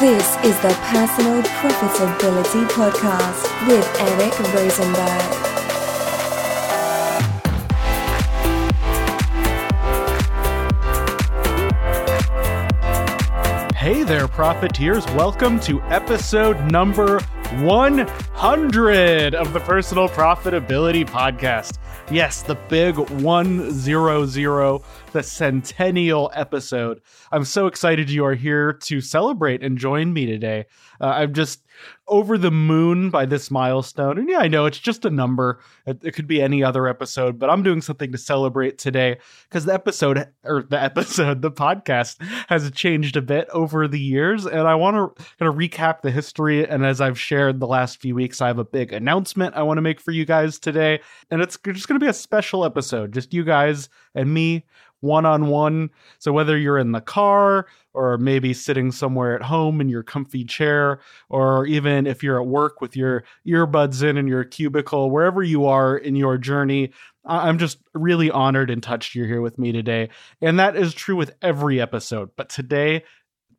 This is the Personal Profitability Podcast with Eric Rosenberg. Hey there, profiteers. Welcome to episode number 100 of the Personal Profitability Podcast. Yes, the big 100, the centennial episode. I'm so excited you are here to celebrate and join me today. Uh, I'm just over the moon by this milestone. And yeah, I know it's just a number. It, it could be any other episode, but I'm doing something to celebrate today because the episode or the episode, the podcast has changed a bit over the years. And I want to kind of recap the history. And as I've shared the last few weeks, I have a big announcement I want to make for you guys today. And it's just going to be a special episode, just you guys and me one on one. So whether you're in the car or maybe sitting somewhere at home in your comfy chair, or even if you're at work with your earbuds in in your cubicle, wherever you are in your journey, I'm just really honored and touched you're here with me today. And that is true with every episode. But today,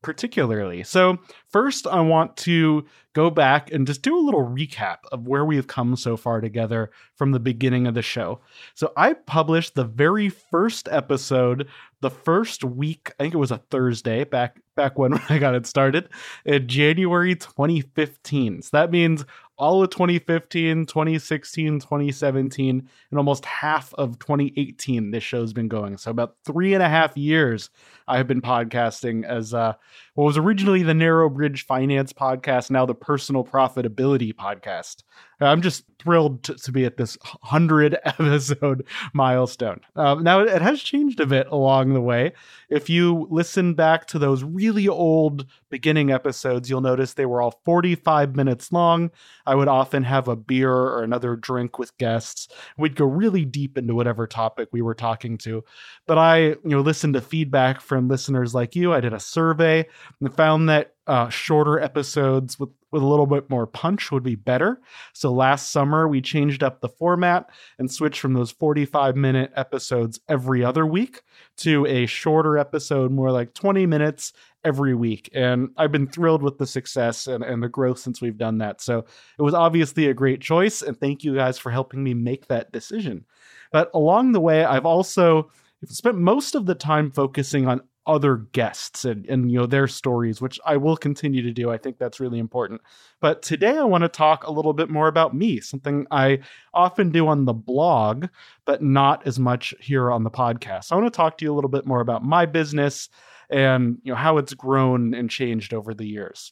particularly. So, first, I want to go back and just do a little recap of where we have come so far together from the beginning of the show. So, I published the very first episode the first week, I think it was a Thursday back back when I got it started in January 2015. So that means all of 2015, 2016, 2017, and almost half of 2018, this show's been going. So about three and a half years I have been podcasting as uh, what was originally the Narrow Bridge Finance podcast, now the Personal Profitability podcast. I'm just thrilled to, to be at this 100 episode milestone. Um, now, it has changed a bit along the way. If you listen back to those really old beginning episodes, you'll notice they were all 45 minutes long. I would often have a beer or another drink with guests. We'd go really deep into whatever topic we were talking to. But I, you know, listened to feedback from listeners like you. I did a survey and found that uh, shorter episodes with, with a little bit more punch would be better. So last summer, we changed up the format and switched from those 45 minute episodes every other week to a shorter episode, more like 20 minutes every week. And I've been thrilled with the success and, and the growth since we've done that. So it was obviously a great choice. And thank you guys for helping me make that decision. But along the way, I've also spent most of the time focusing on other guests and, and you know their stories which i will continue to do. I think that's really important. But today i want to talk a little bit more about me something i often do on the blog but not as much here on the podcast. I want to talk to you a little bit more about my business and you know how it's grown and changed over the years.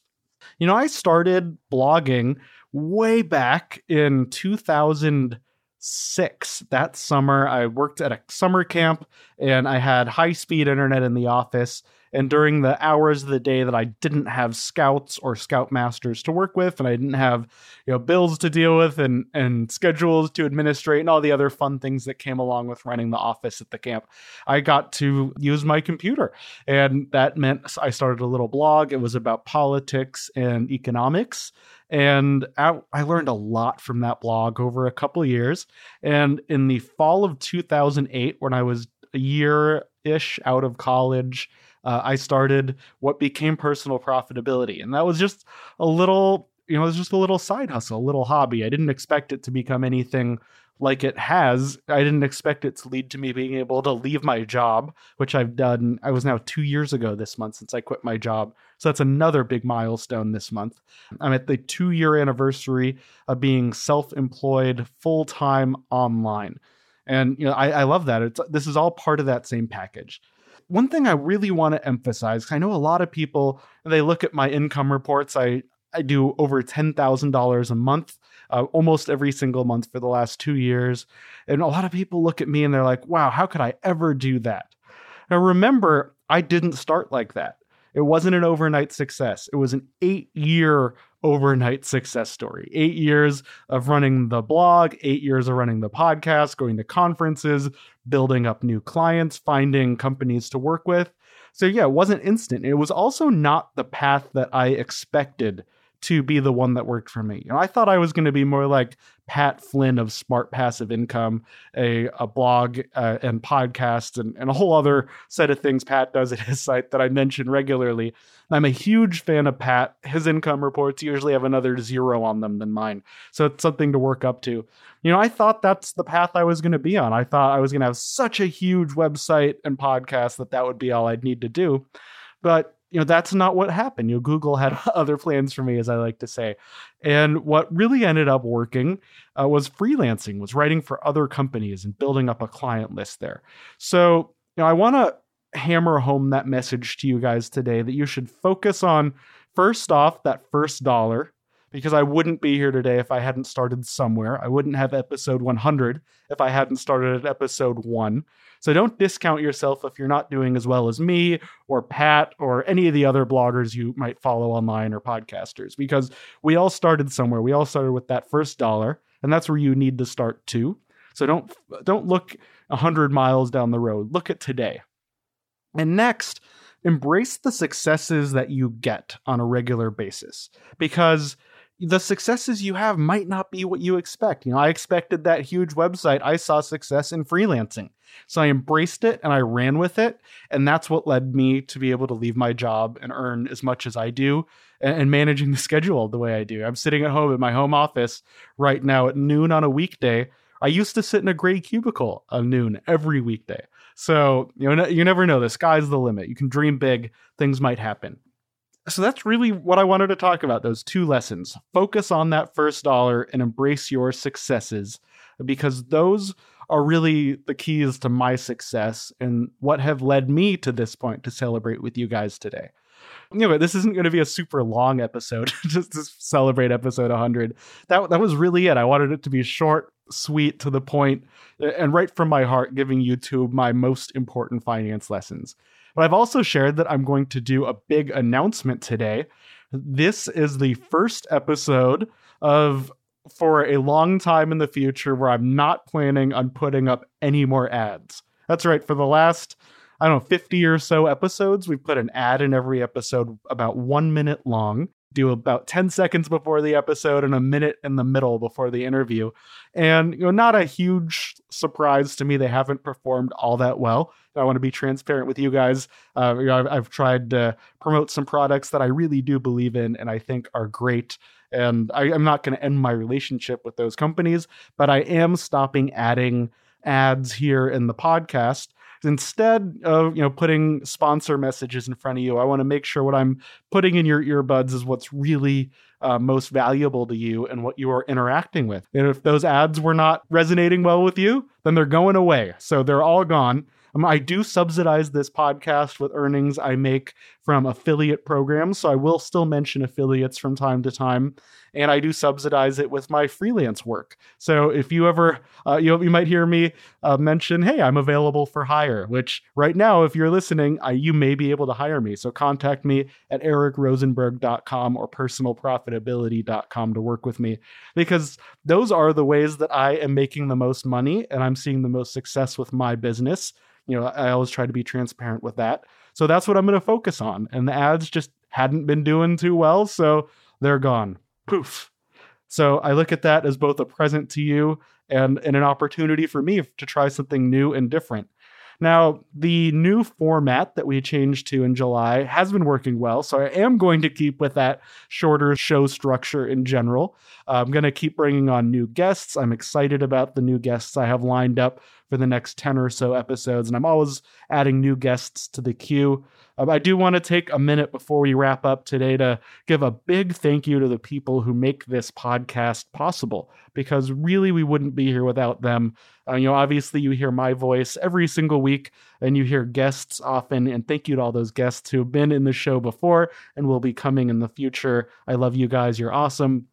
You know i started blogging way back in 2000 six that summer. I worked at a summer camp and I had high speed internet in the office. And during the hours of the day that I didn't have scouts or scoutmasters to work with, and I didn't have you know bills to deal with and and schedules to administrate and all the other fun things that came along with running the office at the camp, I got to use my computer, and that meant I started a little blog. It was about politics and economics, and I, I, learned a lot from that blog over a couple years. And in the fall of 2008, when I was a year ish out of college, uh, I started what became personal profitability. And that was just a little, you know, it was just a little side hustle, a little hobby. I didn't expect it to become anything like it has, I didn't expect it to lead to me being able to leave my job, which I've done. I was now two years ago this month since I quit my job. So that's another big milestone this month. I'm at the two year anniversary of being self employed full time online. And you know, I, I love that. It's this is all part of that same package. One thing I really want to emphasize, I know a lot of people they look at my income reports. I I do over $10,000 a month, uh, almost every single month for the last two years. And a lot of people look at me and they're like, wow, how could I ever do that? Now, remember, I didn't start like that. It wasn't an overnight success. It was an eight year overnight success story. Eight years of running the blog, eight years of running the podcast, going to conferences, building up new clients, finding companies to work with. So, yeah, it wasn't instant. It was also not the path that I expected to be the one that worked for me. You know, I thought I was going to be more like Pat Flynn of Smart Passive Income, a, a blog uh, and podcast, and, and a whole other set of things Pat does at his site that I mention regularly. I'm a huge fan of Pat. His income reports usually have another zero on them than mine. So it's something to work up to. You know, I thought that's the path I was going to be on. I thought I was going to have such a huge website and podcast that that would be all I'd need to do. But you know that's not what happened. You know google had other plans for me as i like to say. And what really ended up working uh, was freelancing was writing for other companies and building up a client list there. So you know i want to hammer home that message to you guys today that you should focus on first off that first dollar because I wouldn't be here today if I hadn't started somewhere. I wouldn't have episode 100 if I hadn't started at episode 1. So don't discount yourself if you're not doing as well as me or Pat or any of the other bloggers you might follow online or podcasters because we all started somewhere. We all started with that first dollar, and that's where you need to start too. So don't don't look 100 miles down the road. Look at today. And next, embrace the successes that you get on a regular basis because the successes you have might not be what you expect. You know, I expected that huge website. I saw success in freelancing. So I embraced it and I ran with it. And that's what led me to be able to leave my job and earn as much as I do and, managing the schedule the way I do. I'm sitting at home in my home office right now at noon on a weekday. I used to sit in a gray cubicle at noon every weekday. So, you know, you never know. The sky's the limit. You can dream big, things might happen so that's really what I wanted to talk about those two lessons. Focus on that first dollar and embrace your successes because those are really the keys to my success and what have led me to this point to celebrate with you guys today. Anyway, this isn't going to be a super long episode just to celebrate episode 100. That that was really it. I wanted it to be short, sweet, to the point, and right from my heart, giving YouTube my most important finance lessons. But I've also shared that I'm going to do a big announcement today. This is the first episode of for a long time in the future where I'm not planning on putting up any more ads. That's right. For the last, I don't know, 50 or so episodes, we've put an ad in every episode about one minute long do about 10 seconds before the episode and a minute in the middle before the interview. And, you know, not a huge surprise to me. They haven't performed all that well. I want to be transparent with you guys. Uh, you know, I've, I've tried to promote some products that I really do believe in and I think are great. And I, I'm not going to end my relationship with those companies, but I am stopping adding ads here in the podcast instead of you know putting sponsor messages in front of you i want to make sure what i'm putting in your earbuds is what's really uh, most valuable to you and what you are interacting with. And if those ads were not resonating well with you then they're going away. So they're all gone. Um, I do subsidize this podcast with earnings. I make from affiliate programs. So I will still mention affiliates from time to time. And I do subsidize it with my freelance work. So if you ever, uh, you, you might hear me uh, mention, hey, I'm available for hire, which right now, if you're listening, I, you may be able to hire me. So contact me at ericrosenberg.com or personalprofitability.com to work with me because those are the ways that I am making the most money and I'm seeing the most success with my business you know, I always try to be transparent with that. So that's what I'm going to focus on. And the ads just hadn't been doing too well, so they're gone. Poof. So I look at that as both a present to you and, and an opportunity for me to try something new and different. Now, the new format that we changed to in July has been working well. So I am going to keep with that shorter show structure in general. I'm going to keep bringing on new guests. I'm excited about the new guests I have lined up for the next 10 or so episodes. And I'm always adding new guests to the queue. Um, I do want to take a minute before we wrap up today to give a big thank you to the people who make this podcast possible, because really we wouldn't be here without them. Uh, you know, obviously you hear my voice every single week and you hear guests often. And thank you to all those guests who have been in the show before and will be coming in the future. I love you guys. You're awesome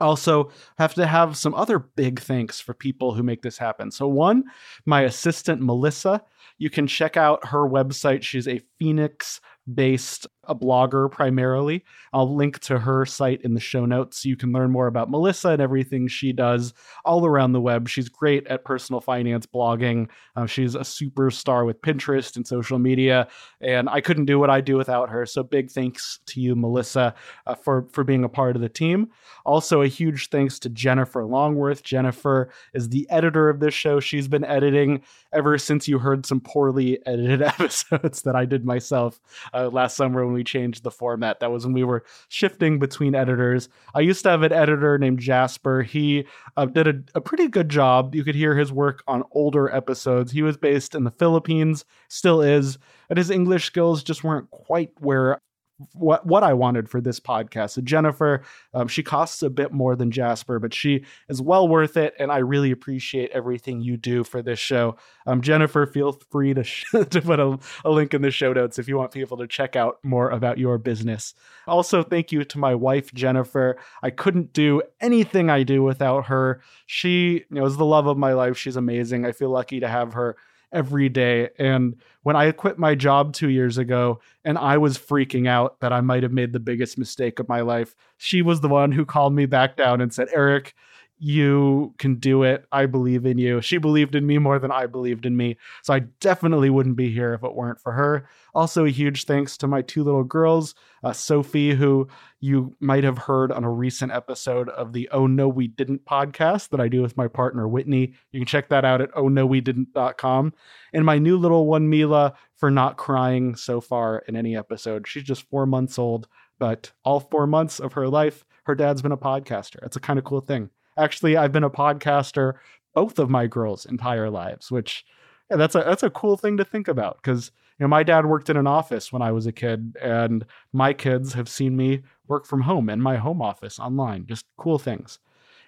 also have to have some other big thanks for people who make this happen. So one, my assistant Melissa, you can check out her website. She's a Phoenix based a blogger primarily. I'll link to her site in the show notes so you can learn more about Melissa and everything she does all around the web. She's great at personal finance blogging. Uh, she's a superstar with Pinterest and social media, and I couldn't do what I do without her. So big thanks to you, Melissa, uh, for for being a part of the team. Also, a huge thanks to Jennifer Longworth. Jennifer is the editor of this show. She's been editing ever since you heard some poorly edited episodes that I did myself uh, last summer when we changed the format. That was when we were shifting between editors. I used to have an editor named Jasper. He uh, did a, a pretty good job. You could hear his work on older episodes. He was based in the Philippines, still is, and his English skills just weren't quite where what what I wanted for this podcast. So Jennifer, um, she costs a bit more than Jasper, but she is well worth it, and I really appreciate everything you do for this show. Um, Jennifer, feel free to sh- to put a, a link in the show notes if you want people to check out more about your business. Also, thank you to my wife Jennifer. I couldn't do anything I do without her. She you know, is the love of my life. She's amazing. I feel lucky to have her every day. And when I quit my job two years ago and I was freaking out that I might have made the biggest mistake of my life, she was the one who called me back down and said, Eric, you can do it. I believe in you. She believed in me more than I believed in me. So I definitely wouldn't be here if it weren't for her. Also, a huge thanks to my two little girls, uh, Sophie, who you might have heard on a recent episode of the Oh No We Didn't podcast that I do with my partner Whitney. You can check that out at oh no we didn't.com. And my new little one, Mila, for not crying so far in any episode. She's just four months old, but all four months of her life, her dad's been a podcaster. It's a kind of cool thing. Actually, I've been a podcaster both of my girls' entire lives, which yeah, that's a that's a cool thing to think about because you know my dad worked in an office when I was a kid, and my kids have seen me work from home in my home office online. Just cool things.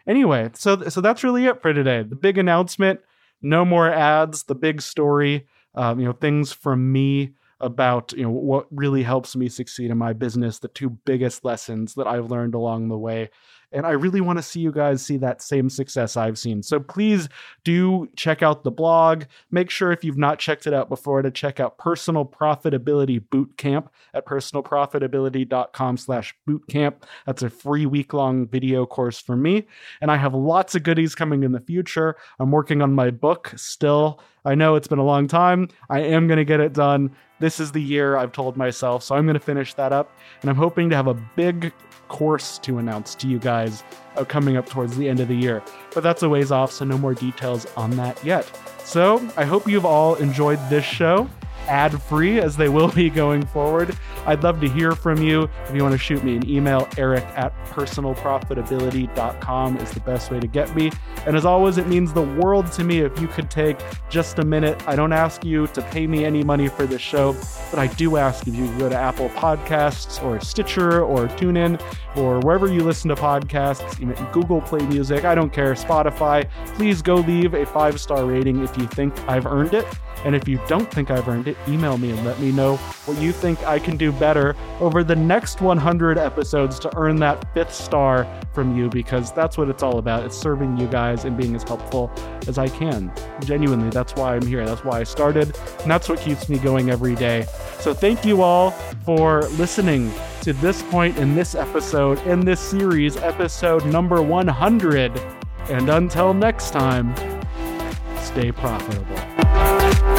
Anyway, so so that's really it for today. The big announcement: no more ads. The big story, um, you know, things from me about you know what really helps me succeed in my business. The two biggest lessons that I've learned along the way and I really want to see you guys see that same success I've seen. So please do check out the blog. Make sure if you've not checked it out before to check out Personal Profitability Bootcamp at personalprofitability.com slash bootcamp. That's a free week-long video course for me. And I have lots of goodies coming in the future. I'm working on my book still. I know it's been a long time. I am going to get it done. This is the year I've told myself. So I'm going to finish that up. And I'm hoping to have a big course to announce to you guys uh, coming up towards the end of the year. But that's a ways off, so no more details on that yet. So I hope you've all enjoyed this show ad free as they will be going forward. I'd love to hear from you. If you want to shoot me an email, eric at personalprofitability.com is the best way to get me. And as always, it means the world to me if you could take just a minute. I don't ask you to pay me any money for this show, but I do ask if you go to Apple Podcasts or Stitcher or TuneIn or wherever you listen to podcasts, even Google Play Music, I don't care, Spotify, please go leave a five star rating if you think I've earned it. And if you don't think I've earned it, email me and let me know what you think I can do better over the next 100 episodes to earn that fifth star from you because that's what it's all about. It's serving you guys and being as helpful as I can. Genuinely, that's why I'm here. That's why I started. And that's what keeps me going every day. So thank you all for listening to this point in this episode, in this series, episode number 100. And until next time, stay profitable.